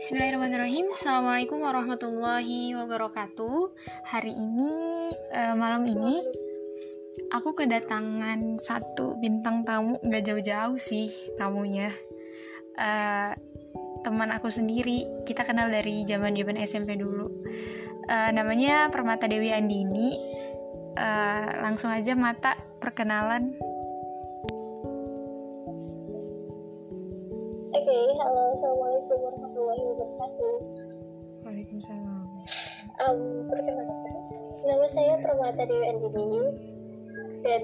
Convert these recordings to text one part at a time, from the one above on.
Bismillahirrahmanirrahim. Assalamualaikum warahmatullahi wabarakatuh. Hari ini, uh, malam ini Aku kedatangan satu bintang tamu. Gak jauh-jauh sih tamunya. Uh, Teman aku sendiri. Kita kenal dari zaman zaman SMP dulu. Uh, Namanya Permata Dewi Andini. Uh, Langsung aja mata perkenalan Dewi Andini dan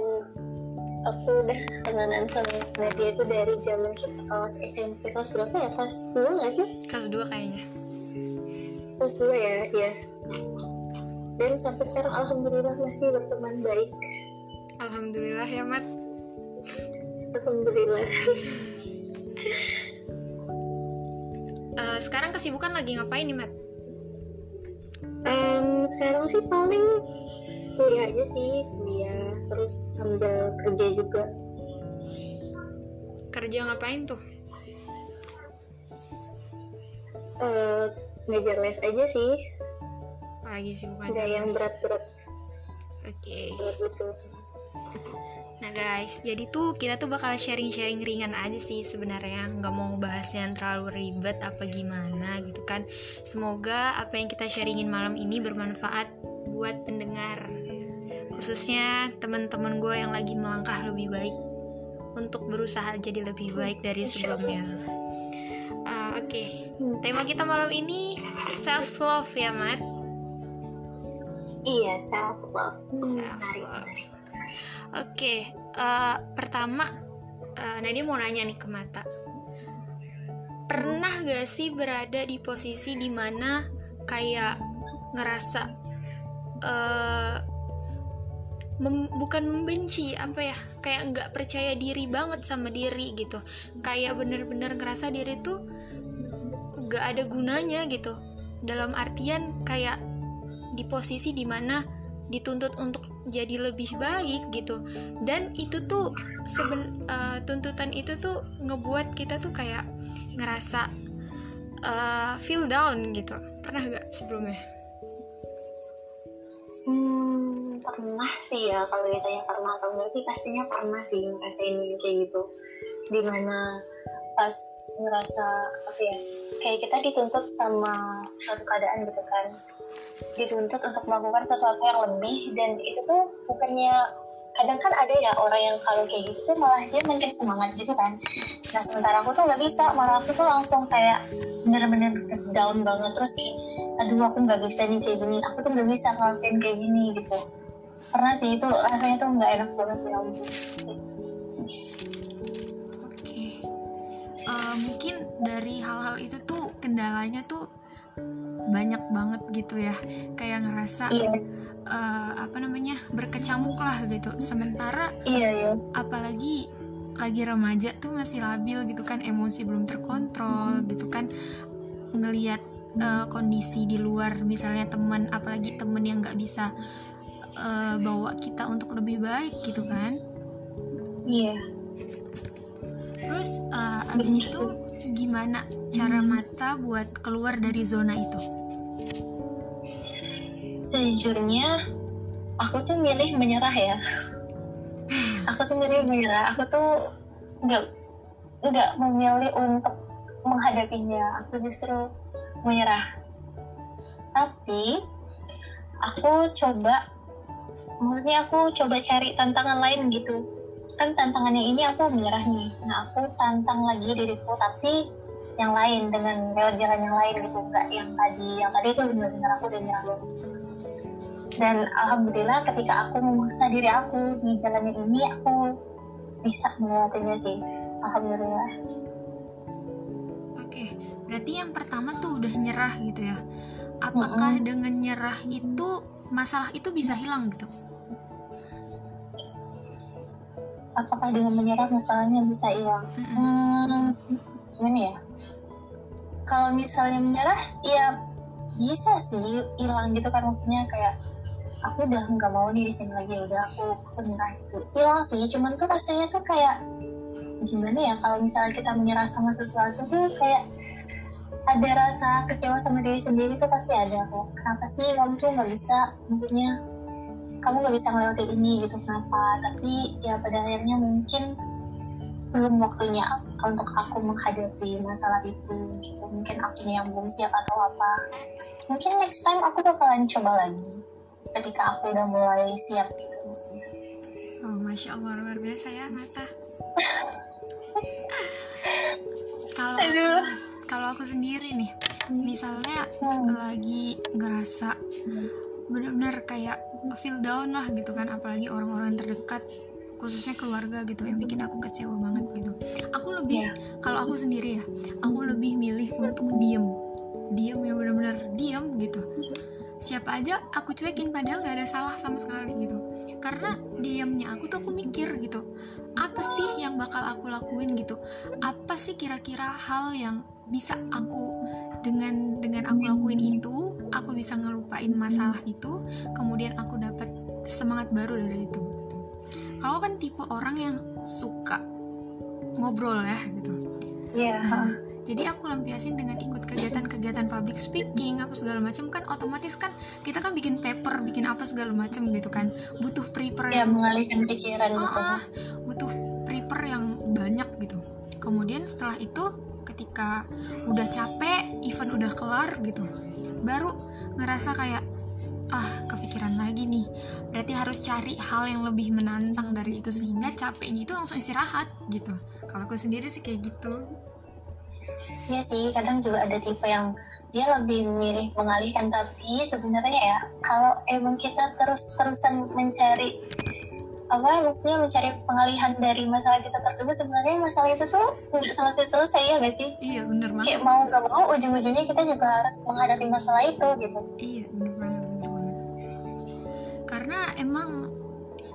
aku udah temenan sama Nadia itu dari zaman kelas SMP kelas berapa ya? Kelas dua nggak sih? Kelas dua kayaknya. Kelas dua ya, ya. Dan sampai sekarang alhamdulillah masih berteman baik. Alhamdulillah ya, Mat. Alhamdulillah. uh, sekarang kesibukan lagi ngapain nih Mat? Um, sekarang sih paling kuliah aja sih kuliah terus sambil kerja juga. Kerja ngapain tuh? Uh, ngajar les aja sih. Lagi sibuk aja nggak yang berat-berat. Oke. Okay. gitu. Nah guys, jadi tuh kita tuh bakal sharing-sharing ringan aja sih sebenarnya. Nggak mau bahas yang terlalu ribet apa gimana gitu kan. Semoga apa yang kita sharingin malam ini bermanfaat buat pendengar, khususnya teman-teman gue yang lagi melangkah lebih baik untuk berusaha jadi lebih baik dari sebelumnya. Uh, Oke, okay. tema kita malam ini self love ya, Mat. Iya, self love. Self love. Oke, uh, pertama uh, Nadia mau nanya nih ke Mata. Pernah gak sih berada di posisi di mana kayak ngerasa uh, mem bukan membenci apa ya kayak nggak percaya diri banget sama diri gitu. Kayak bener-bener ngerasa diri tuh nggak ada gunanya gitu. Dalam artian kayak di posisi di mana dituntut untuk jadi lebih baik gitu. Dan itu tuh seben uh, tuntutan itu tuh ngebuat kita tuh kayak ngerasa uh, feel down gitu. Pernah gak sebelumnya? Hmm, pernah sih ya kalau ditanya pernah atau enggak sih pastinya pernah sih ngerasain kayak gitu. Di mana pas ngerasa apa ya kayak kita dituntut sama suatu keadaan gitu kan. Dituntut untuk melakukan sesuatu yang lebih dan itu tuh bukannya kadang kan ada ya orang yang kalau kayak gitu tuh malah dia makin semangat gitu kan. Nah sementara aku tuh nggak bisa malah aku tuh langsung kayak bener-bener down banget. Terus kayak aduh aku nggak bisa nih kayak gini aku tuh nggak bisa ngelakuin kayak gini gitu pernah sih itu rasanya tuh nggak enak banget ya oke uh, mungkin dari hal-hal itu tuh kendalanya tuh banyak banget gitu ya kayak ngerasa iya. uh, apa namanya berkecamuk lah gitu sementara iya, iya. apalagi lagi remaja tuh masih labil gitu kan emosi belum terkontrol hmm. gitu kan ngelihat uh, kondisi di luar misalnya teman apalagi temen yang nggak bisa uh, bawa kita untuk lebih baik gitu kan iya terus uh, abis itu gimana cara mata buat keluar dari zona itu? Sejujurnya, aku tuh milih menyerah ya. aku tuh milih menyerah. Aku tuh nggak nggak memilih untuk menghadapinya. Aku justru menyerah. Tapi aku coba, maksudnya aku coba cari tantangan lain gitu. Kan tantangannya ini aku menyerah nih. Nah aku tantang lagi diriku tapi yang lain dengan lewat jalan yang lain gitu. Enggak yang tadi. Yang tadi itu benar-benar aku udah nyerah dan alhamdulillah ketika aku memaksa diri aku di jalannya ini aku bisa melewatinya sih. Alhamdulillah. Oke berarti yang pertama tuh udah nyerah gitu ya. Apakah mm -hmm. dengan nyerah itu masalah itu bisa hilang gitu apakah dengan menyerah masalahnya bisa hilang? Hmm, gimana ya? Kalau misalnya menyerah ya bisa sih hilang gitu kan maksudnya kayak aku udah nggak mau nih di sini lagi udah aku menyerah itu hilang sih cuman tuh rasanya tuh kayak gimana ya kalau misalnya kita menyerah sama sesuatu tuh kayak ada rasa kecewa sama diri sendiri tuh pasti ada kok. Kenapa sih kamu tuh nggak bisa? Maksudnya kamu nggak bisa ngelewatin ini gitu kenapa? Tapi ya pada akhirnya mungkin belum waktunya untuk aku menghadapi masalah itu gitu. Mungkin akunya yang belum siap atau apa. Mungkin next time aku bakalan coba lagi ketika aku udah mulai siap gitu maksudnya. Oh masya allah luar biasa ya mata kalau kalau aku sendiri nih misalnya Hmm. lagi ngerasa bener-bener kayak feel down lah gitu kan apalagi orang-orang terdekat khususnya keluarga gitu yang bikin aku kecewa banget gitu. Aku lebih Iya. kalau aku sendiri ya aku lebih milih untuk diem. Diem yang bener-bener diem gitu. Siapa aja aku cuekin padahal nggak ada salah sama sekali gitu. Karena diemnya aku tuh aku mikir gitu apa sih yang bakal aku lakuin gitu? Apa sih kira-kira hal yang bisa aku dengan dengan aku lakuin itu aku bisa ngelupain masalah itu kemudian aku dapat semangat baru dari itu? Kalau kan tipe orang yang suka ngobrol ya gitu. Iya jadi aku lampiasin dengan ikut kegiatan-kegiatan public speaking apa segala macam kan otomatis kan kita kan bikin paper bikin apa segala macam gitu kan. Butuh prepare ya yang mengalihkan pikiran Ah, gitu. Ah, butuh prepare yang banyak gitu. Kemudian setelah itu ketika udah capek event udah kelar gitu baru ngerasa kayak ah kepikiran lagi nih. Berarti harus cari hal yang lebih menantang dari itu. Sehingga capeknya itu langsung istirahat gitu. Kalau aku sendiri sih kayak gitu Iya sih, kadang juga ada tipe yang dia lebih memilih mengalihkan tapi sebenarnya ya kalau emang kita terus-terusan mencari apa maksudnya mencari pengalihan dari masalah kita tersebut sebenarnya masalah itu tuh nggak selesai-selesai ya gak sih? iya bener banget Kayak mau gak mau ujung-ujungnya kita juga harus menghadapi masalah itu gitu. Iya, bener banget, bener banget. Karena emang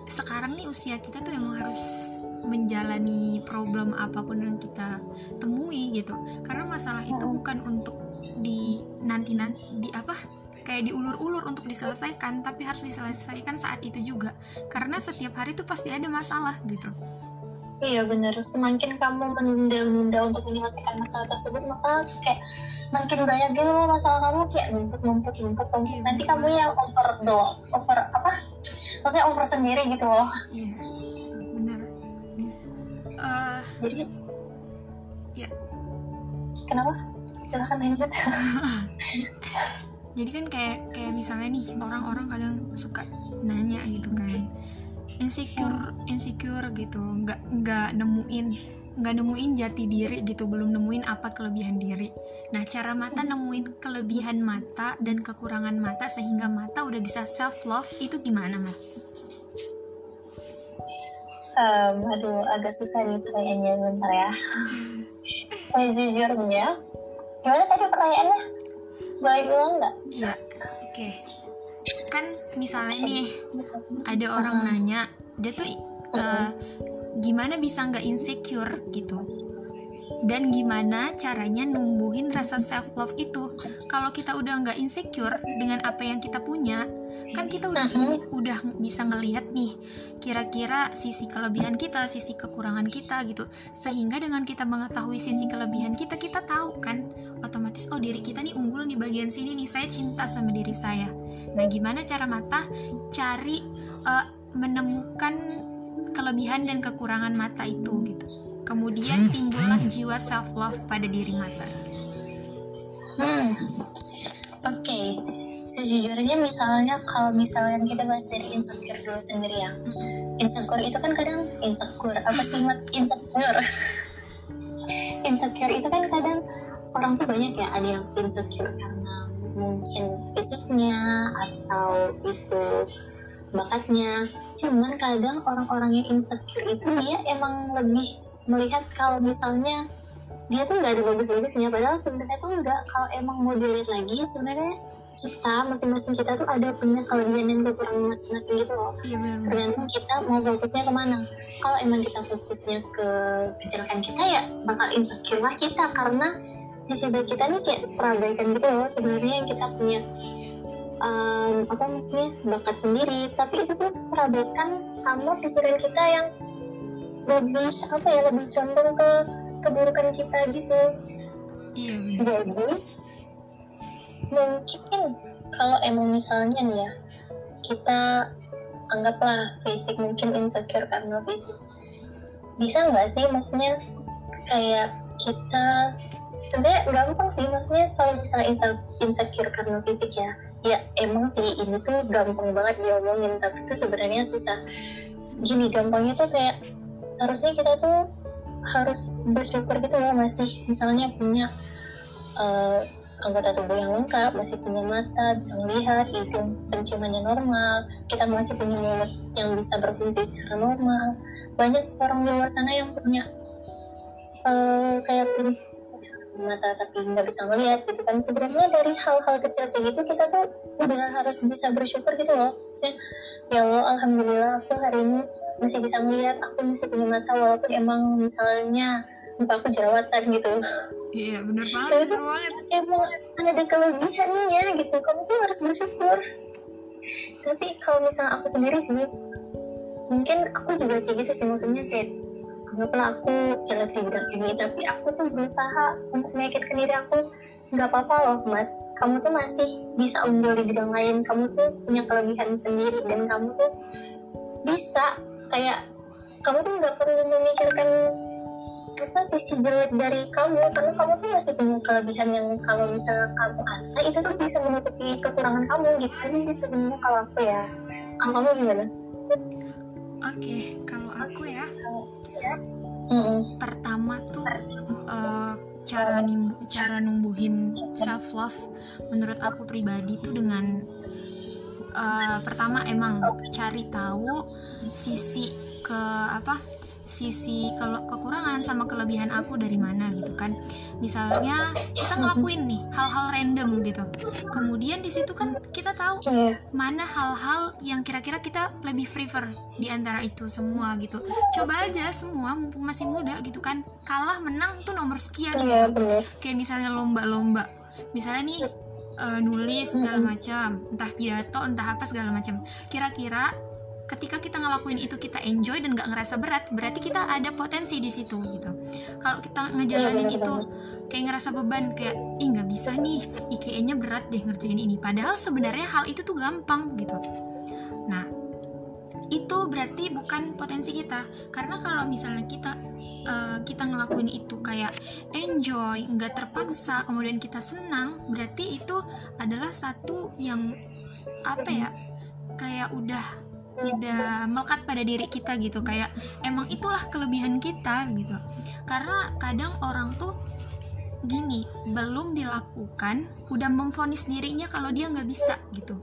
sekarang nih usia kita tuh emang harus menjalani problem apa pun yang kita temui gitu. Karena masalah itu bukan untuk di nanti nanti di apa kayak diulur-ulur untuk diselesaikan, tapi harus diselesaikan saat itu juga. Karena setiap hari tuh pasti ada masalah gitu. Iya bener, semakin kamu menunda-nunda untuk menyelesaikan masalah tersebut maka kayak makin banyak gitu loh masalah kamu kayak numpuk numpuk numpuk numpuk. Iya, Nanti bener kamu yang over doang, over apa? Maksudnya over sendiri gitu loh. Iya, Jadi Ya. Kenapa? Silahkan lanjut. jadi kan kayak kayak misalnya nih orang-orang kadang suka nanya gitu kan insecure insecure gitu nggak nggak nemuin nggak nemuin jati diri gitu belum nemuin apa kelebihan diri nah cara mata nemuin kelebihan mata dan kekurangan mata sehingga mata udah bisa self love itu gimana mat Em, aduh, agak susah nih pertanyaannya bentar ya. Sejujurnya, gimana tadi pertanyaannya? Boleh diulang nggak? iya oke kan misalnya nih ada orang nanya dia tuh eh, gimana bisa nggak insecure gitu dan gimana caranya numbuhin rasa self love itu? Kalau kita udah nggak insecure dengan apa yang kita punya kan kita udah udah bisa ngelihat nih kira-kira sisi kelebihan kita sisi kekurangan kita gitu. Sehingga dengan kita mengetahui sisi kelebihan kita kita tahu kan otomatis oh diri kita nih unggul di bagian sini nih saya cinta sama diri saya. Nah gimana cara mata cari eh, menemukan kelebihan dan kekurangan mata itu gitu kemudian timbullah jiwa self love pada diri mata Hmm. Oke. Sejujurnya misalnya kalau misalnya kita bahas dari insecure dulu sendiri ya. Insecure itu kan kadang insecure. Apa sih mat insecure? insecure itu kan kadang orang tuh banyak ya ada yang insecure karena mungkin fisiknya atau itu bakatnya cuman kadang orang-orang yang insecure itu dia emang lebih melihat kalau misalnya dia tuh nggak ada bagus-bagusnya. Padahal sebenarnya tuh enggak kalau emang mau dilihat lagi sebenarnya kita masing-masing kita tuh ada punya kelebihan dan kekurangan masing-masing gitu loh. Iya tergantung kita mau fokusnya ke mana. Kalau emang kita fokusnya ke kejelekan kita ya bakal insecure lah kita. Karena sisi baik kita nih kayak terabaikan gitu loh. Sebenarnya yang kita punya um, apa maksudnya bakat sendiri. Tapi itu tuh terabaikan sama pikiran kita yang lebih apa ya lebih condong ke keburukan kita gitu. Iya benar. Jadi mungkin kalau emang misalnya nih ya kita anggaplah fisik mungkin insecure karena fisik bisa nggak sih maksudnya kayak kita sebenarnya gampang sih maksudnya kalau misalnya insecure karena fisik ya ya emang sih ini tuh gampang banget diomongin tapi itu sebenarnya susah. Gini gampangnya tuh kayak seharusnya kita tuh harus bersyukur gitu ya masih misalnya punya uh, anggota tubuh yang lengkap, masih punya mata, bisa melihat, hidung penciumannya normal, kita masih punya mulut yang bisa berfungsi secara normal. Banyak orang di luar sana yang punya uh, kayak punya mata tapi nggak bisa melihat gitu kan sebenarnya dari hal-hal kecil kayak gitu kita tuh udah harus bisa bersyukur gitu loh Maksudnya, ya Allah alhamdulillah aku hari ini masih bisa melihat aku masih punya mata walaupun emang misalnya muka aku jerawatan gitu. Iya benar banget banget. emang ada kelebihannya gitu. Kamu tuh harus bersyukur. Tapi kalau misalnya aku sendiri sih mungkin aku juga kayak gitu sih maksudnya kayak anggaplah aku jelek di bidang ini tapi aku tuh berusaha untuk meyakinkan diri aku nggak apa-apa loh mat. Kamu tuh masih bisa unggul di bidang lain. Kamu tuh punya kelebihan sendiri dan kamu tuh bisa kayak kamu tuh nggak perlu memikirkan apa sisi jelek dari kamu karena kamu tuh masih punya kelebihan yang kalau misalnya kamu asal itu tuh bisa menutupi kekurangan kamu gitu jadi sebenarnya kalau aku ya kalau kamu gimana? Oke, okay, kalau aku ya. Mm-hmm. pertama tuh uh, cara nim cara numbuhin self love menurut aku pribadi tuh dengan uh, pertama emang cari tahu sisi ke apa sisi kalau kekurangan sama kelebihan aku dari mana gitu kan. Misalnya kita ngelakuin nih hal-hal random gitu. Kemudian di situ kan kita tahu iya. mana hal-hal yang kira-kira kita lebih prefer di antara itu semua gitu. Coba aja semua mumpung masih muda gitu kan kalah menang tuh nomor sekian iya, gitu. kayak misalnya lomba-lomba. Misalnya nih uh, nulis segala macam entah pidato entah apa segala macam. Kira-kira ketika kita ngelakuin itu kita enjoy dan gak ngerasa berat berarti kita ada potensi di situ gitu. Kalau kita ngejalanin ya, itu kayak ngerasa beban kayak ih nggak bisa nih IKE-nya berat deh ngerjain ini. Padahal sebenarnya hal itu tuh gampang gitu. Nah itu berarti bukan potensi kita. Karena kalau misalnya kita uh, kita ngelakuin itu kayak enjoy nggak terpaksa kemudian kita senang berarti itu adalah satu yang apa ya kayak udah udah melekat pada diri kita gitu. Kayak emang itulah kelebihan kita gitu. Karena kadang orang tuh gini belum dilakukan udah memfonis dirinya kalau dia nggak bisa gitu.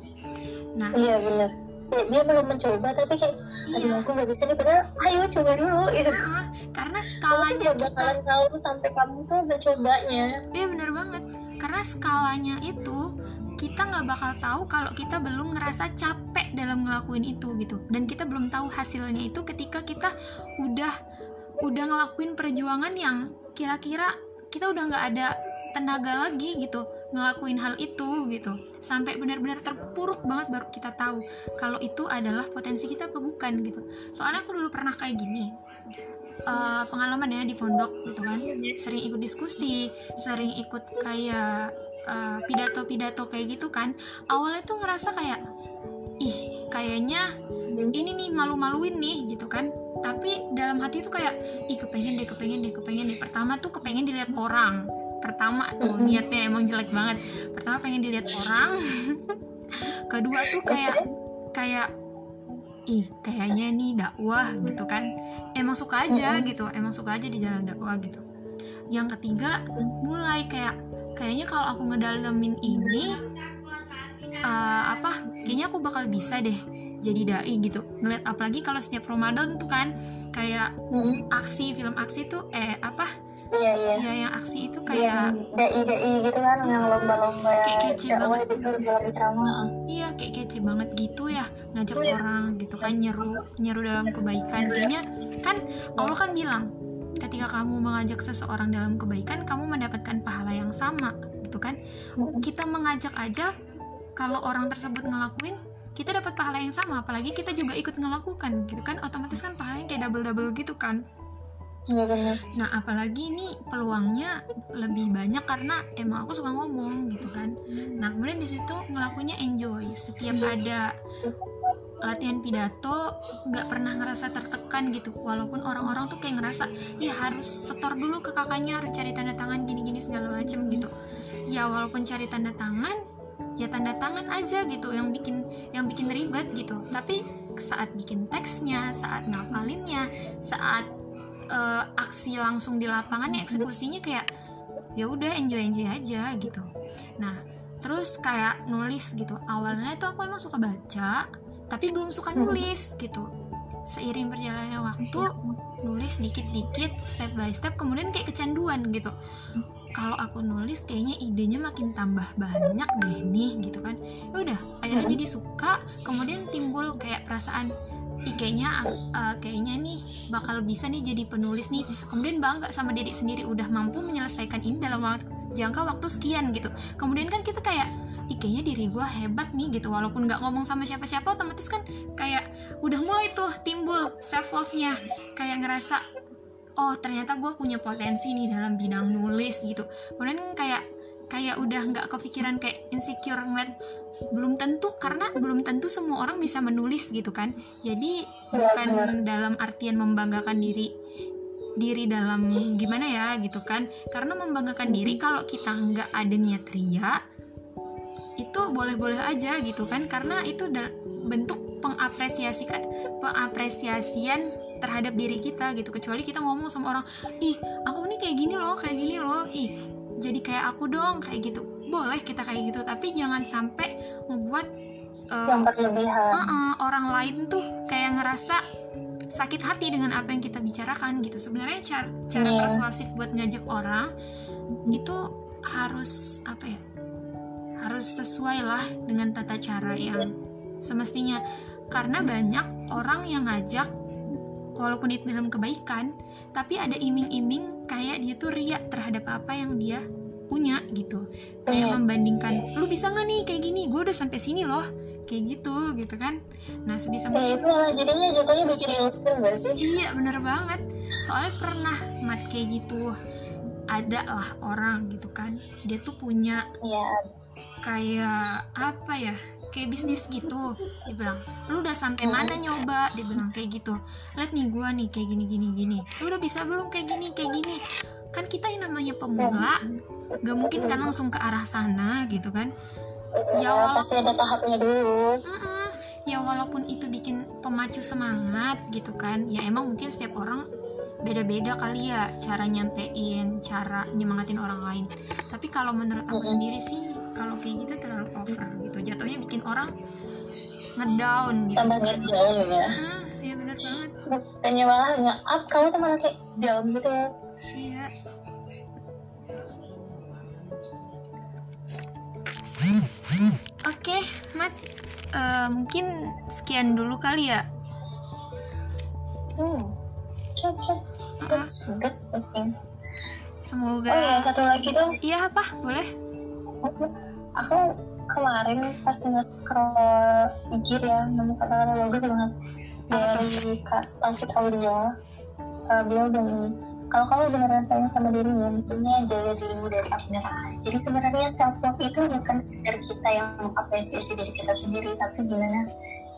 Nah iya benar dia belum mencoba tapi kayak iya. aku nggak bisa nih padahal ayo coba dulu gitu. Nah, karena skalanya kita bakalan tahu sampai kamu tuh udah cobanya. Iya benar banget. Karena skalanya itu kita nggak bakal tahu kalau kita belum ngerasa capek dalam ngelakuin itu gitu. Dan kita belum tahu hasilnya itu ketika kita udah udah ngelakuin perjuangan yang kira-kira kita udah nggak ada tenaga lagi gitu ngelakuin hal itu gitu. Sampai benar-benar terpuruk banget baru kita tahu kalau itu adalah potensi kita apa bukan gitu. Soalnya aku dulu pernah kayak gini uh, pengalaman ya di pondok gitu kan. Sering ikut diskusi sering ikut kayak Eh, pidato-pidato uh, kayak gitu kan awalnya tuh ngerasa kayak ih kayaknya ini nih malu-maluin nih gitu kan. Tapi dalam hati tuh kayak ih kepengen deh kepengen deh kepengen deh. Pertama tuh kepengen dilihat orang. Pertama tuh niatnya emang jelek banget. Pertama pengen dilihat orang. Kedua tuh kayak kayak ih kayaknya nih dakwah gitu kan. Emang suka aja gitu emang suka aja di jalan dakwah gitu. Yang ketiga mulai kayak kayaknya kalau aku ngedalamin ini uh, apa kayaknya aku bakal bisa deh jadi dai gitu ngeliat apalagi kalau setiap Ramadan tuh kan kayak hmm. aksi film aksi tuh eh apa Iya iya. Ya yang aksi itu kayak dai dai gitu kan yang lomba-lomba kayak kece banget. Itu Iya kayak kece banget gitu ya ngajak iya. orang gitu kan nyeru nyeru dalam kebaikan kayaknya kan Allah kan bilang ketika kamu mengajak seseorang dalam kebaikan kamu mendapatkan pahala yang sama gitu kan kita mengajak aja kalau orang tersebut ngelakuin kita dapat pahala yang sama apalagi kita juga ikut ngelakukan gitu kan otomatis kan pahalanya kayak double double gitu kan Iya. Nah, apalagi ini peluangnya lebih banyak karena emang aku suka ngomong gitu kan. Nah, kemudian di situ ngelakuinnya enjoy. Setiap ada latihan pidato nggak pernah ngerasa tertekan gitu. Walaupun orang-orang tuh kayak ngerasa ya harus setor dulu ke kakaknya harus cari tanda tangan gini-gini segala macem gitu. Ya walaupun cari tanda tangan ya tanda tangan aja gitu yang bikin yang bikin ribet gitu. Tapi saat bikin teksnya saat ngafalinnya saat uh, aksi langsung di lapangan ya eksekusinya kayak ya udah enjoy enjoy aja gitu. Nah terus kayak nulis gitu. Awalnya itu aku emang suka baca tapi belum suka nulis gitu. Seiring berjalannya waktu nulis dikit-dikit step by step kemudian kayak kecanduan gitu. Kalau aku nulis kayaknya idenya makin tambah banyak deh nih gitu kan. Ya udah akhirnya jadi suka kemudian timbul kayak perasaan Ih, kayaknya uh, kayaknya nih bakal bisa nih jadi penulis nih. Kemudian bangga sama diri sendiri udah mampu menyelesaikan ini dalam waktu jangka waktu sekian gitu. Kemudian kan kita kayak Ih, kayaknya diri gue hebat nih gitu. Walaupun nggak ngomong sama siapa-siapa otomatis kan kayak udah mulai tuh timbul self love nya kayak ngerasa oh ternyata gue punya potensi nih dalam bidang nulis gitu. Kemudian kayak kayak udah nggak kepikiran kayak insecure ngeliat belum tentu karena belum tentu semua orang bisa menulis gitu kan. Jadi bukan dalam artian membanggakan diri diri dalam gimana ya gitu kan. Karena membanggakan diri kalau kita nggak ada niat ria itu boleh-boleh aja gitu kan karena itu bentuk pengapresiasi pengapresiasian terhadap diri kita gitu. Kecuali kita ngomong sama orang ih aku ini kayak gini loh kayak gini loh ih jadi kayak aku dong kayak gitu. Boleh kita kayak gitu tapi jangan sampai membuat uh, uh, uh, orang lain tuh kayak ngerasa sakit hati dengan apa yang kita bicarakan gitu. Sebenarnya cara cara yeah. persuasif buat ngajak orang itu harus apa ya harus sesuai lah dengan tata cara yang semestinya. Karena banyak orang yang ngajak walaupun itu dalam kebaikan tapi ada iming-iming kayak dia tuh riak terhadap apa yang dia punya gitu. Kayak membandingkan lu bisa nggak nih kayak gini? Gue udah sampai sini loh. Kayak gitu gitu kan. Nah sebisa mungkin itu malah jadinya jatuhnya bikin ilfil gak sih? Iya bener banget. Soalnya pernah mat kayak gitu ada lah orang gitu kan dia tuh punya iya kayak apa ya kayak bisnis gitu. Dia bilang lu udah sampai mana nyoba? Dia bilang kayak gitu. Lihat nih gua nih kayak gini gini. Gini lu udah bisa belum kayak gini kayak gini? Kan kita yang namanya pemula gak mungkin kan langsung ke arah sana gitu kan. Ya walaupun, pasti ada tahapnya dulu. Ya walaupun itu bikin pemacu semangat gitu kan ya emang mungkin setiap orang beda-beda kali ya cara nyampein cara nyemangatin orang lain. Tapi kalau menurut aku sendiri sih kalau kayak gitu terlalu over gitu jatuhnya bikin orang ngedown gitu tambah ngedown ya ah, ya benar banget bukannya malah nggak up kamu tuh malah kayak down gitu iya Oke, okay, Mat, uh, mungkin sekian dulu kali ya. Hmm Semoga. Oh iya satu lagi dong. Iya apa? Boleh? Aku kemarin pas nge-scroll IG ya, nemu kata-kata bagus banget dari Kak Taufik Aulia. Uh, beliau udah ini kalau kamu beneran sayang sama dirimu, mestinya jaga dirimu dari api neraka. Jadi sebenarnya self love itu bukan sekedar kita yang mengapresiasi diri kita sendiri, tapi gimana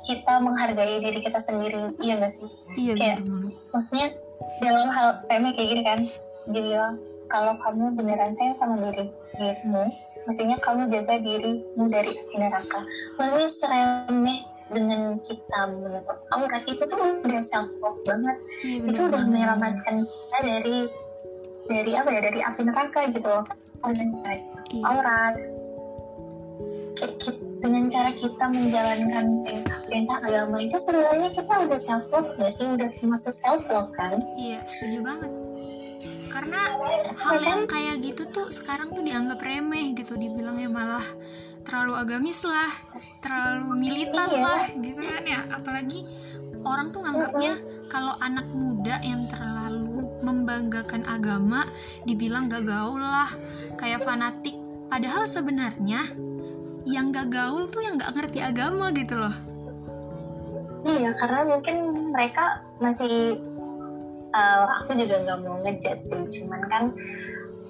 kita menghargai diri kita sendiri iya gak sih iya kayak bener. maksudnya dalam hal remeh kayak gini kan bilang kalau kamu beneran sayang sama diri dirimu mestinya kamu jaga dirimu dari neraka. Maksudnya seremeh dengan kita menutup aurat itu tuh udah self love banget. Iya, itu udah menyelamatkan kita dari dari apa ya dari api neraka gitu loh. Iya. aurat. Dengan cara kita menjalankan perintah agama itu sebenarnya kita udah self love gak sih? Udah termasuk self love kan? Iya setuju banget karena hal yang kayak gitu tuh sekarang tuh dianggap remeh gitu dibilangnya malah terlalu agamis lah terlalu militan iya. lah gitu kan ya. Apalagi orang tuh nganggapnya kalau anak muda yang terlalu membanggakan agama dibilang gak gaul lah kayak fanatik. Padahal sebenarnya yang gak gaul tuh yang gak ngerti agama gitu loh. Iya karena mungkin mereka masih uh, aku juga nggak mau ngejudge sih cuman kan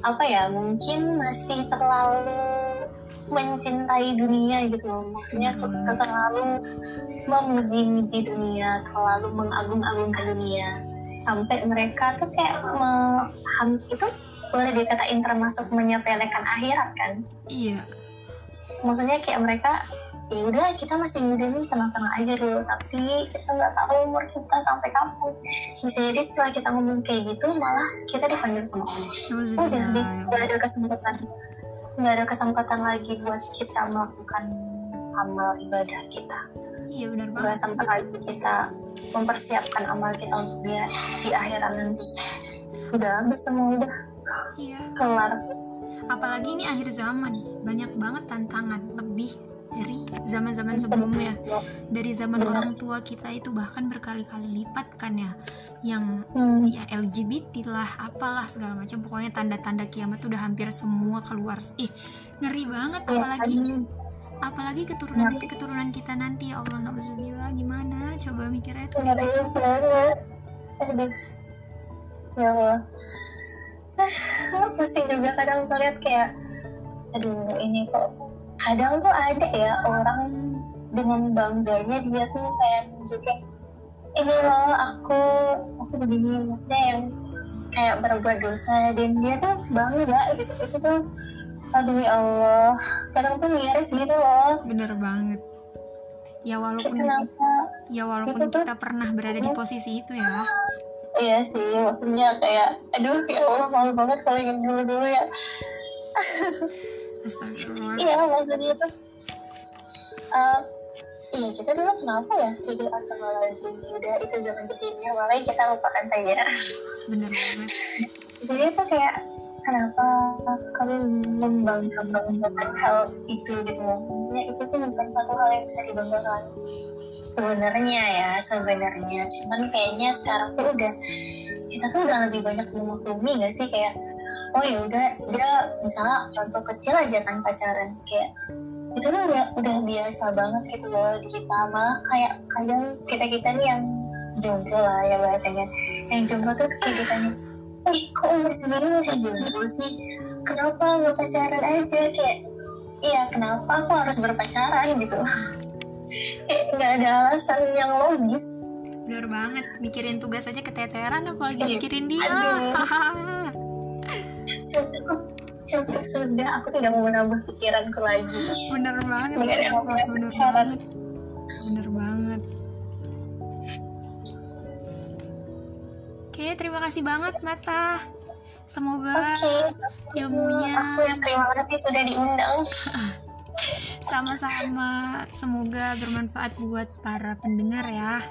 apa ya mungkin masih terlalu mencintai dunia gitu maksudnya hmm. terlalu memuji-muji dunia terlalu mengagung-agungkan dunia. Sampai mereka tuh kayak me, itu boleh dikatain termasuk menyepelekan akhirat kan? Iya. Maksudnya kayak mereka ya udah kita masih muda nih senang-senang aja dulu. Tapi kita nggak tahu umur kita sampai kapan. Bisa jadi setelah kita ngomong kayak gitu malah kita dipanggil sama Allah. Oh jadi nggak ada kesempatan. Nggak ada kesempatan lagi buat kita melakukan amal ibadah kita. Iya benar banget. Nggak sampai lagi kita mempersiapkan amal kita untuk dia di akhirat nanti. Udah habis semua udah. Iya. kelar. Apalagi ini akhir zaman. Banyak banget tantangan. Lebih dari zaman-zaman sebelumnya. Dari zaman orang tua kita itu bahkan berkali-kali lipat kan ya. Yang hmm. ya LGBT lah apalah segala macam. Pokoknya tanda-tanda kiamat udah hampir semua keluar. Ih ngeri banget iya, apalagi apalagi keturunan keturunan kita nanti ya Allah nauzubillah. Gimana? Coba mikirnya itu ngeri banget. Ya Allah. Pusing juga kadang ngeliat kayak aduh ini kok kadang tuh ada ya orang dengan bangganya dia tuh kayak nunjukin ini loh aku aku begini maksudnya yang kayak berbuat dosa dan dia tuh bangga gitu. Itu tuh aduh ya Allah. Kadang tuh miris gitu loh. Bener banget. Ya walaupun Kenapa? ya walaupun itu kita tuh, pernah berada di posisi itu ya. Iya sih maksudnya kayak aduh ya Allah malu banget kalau ingin dulu dulu ya iya maksudnya itu uh, iya kita dulu kenapa ya? Kayak astagfirullahaladzim udah itu zaman jadinya malah kita lupakan saja. Benar banget. Jadi itu kayak kenapa kami membanggakan hal itu gitu maksudnya itu tuh bukan satu hal yang bisa dibanggakan. Sebenarnya ya sebenarnya. Cuman kayaknya sekarang tuh udah kita tuh udah lebih banyak memaklumi gak sih? Kayak oh ya udah dia misalnya contoh kecil aja kan pacaran kayak itu tuh udah udah biasa banget gitu loh di kita malah kayak kadang kita kita nih yang jomblo lah ya bahasanya. Yang jomblo tuh kayak kita nih eh kok umur segini masih jomblo sih? Kenapa nggak pacaran aja? Kayak iya kenapa aku harus berpacaran? Gitu. Nggak ada alasan yang logis. Bener banget mikirin tugas aja keteteran apalagi iya. mikirin dia cukup sudah aku tidak mau menambah pikiranku lagi. Bener banget bener, bener, bener banget. Bener banget. Oke terima kasih banget Mata. Semoga okay, ilmunya aku yang terima kasih sudah diundang. Sama-sama. Semoga bermanfaat buat para pendengar ya.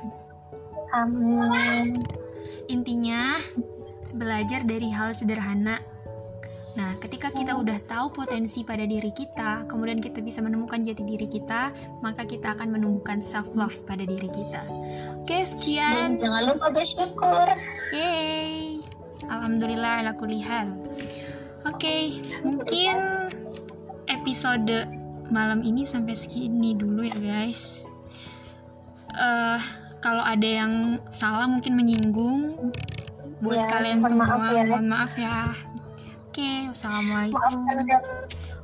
Amin. Intinya belajar dari hal sederhana. Nah, ketika kita udah tahu potensi pada diri kita, kemudian kita bisa menemukan jati diri kita, maka kita akan menumbuhkan self love pada diri kita. Oke, sekian. Dan jangan lupa bersyukur. Yeay. Alhamdulillah ala kulihal. Oke, mungkin episode malam ini sampai segini dulu ya, guys. Uh, kalau ada yang salah mungkin menyinggung buat ya, kalian semua maaf ya. mohon maaf ya oke wassalamualaikum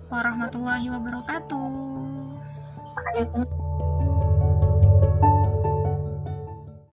warahmatullahi wabarakatuh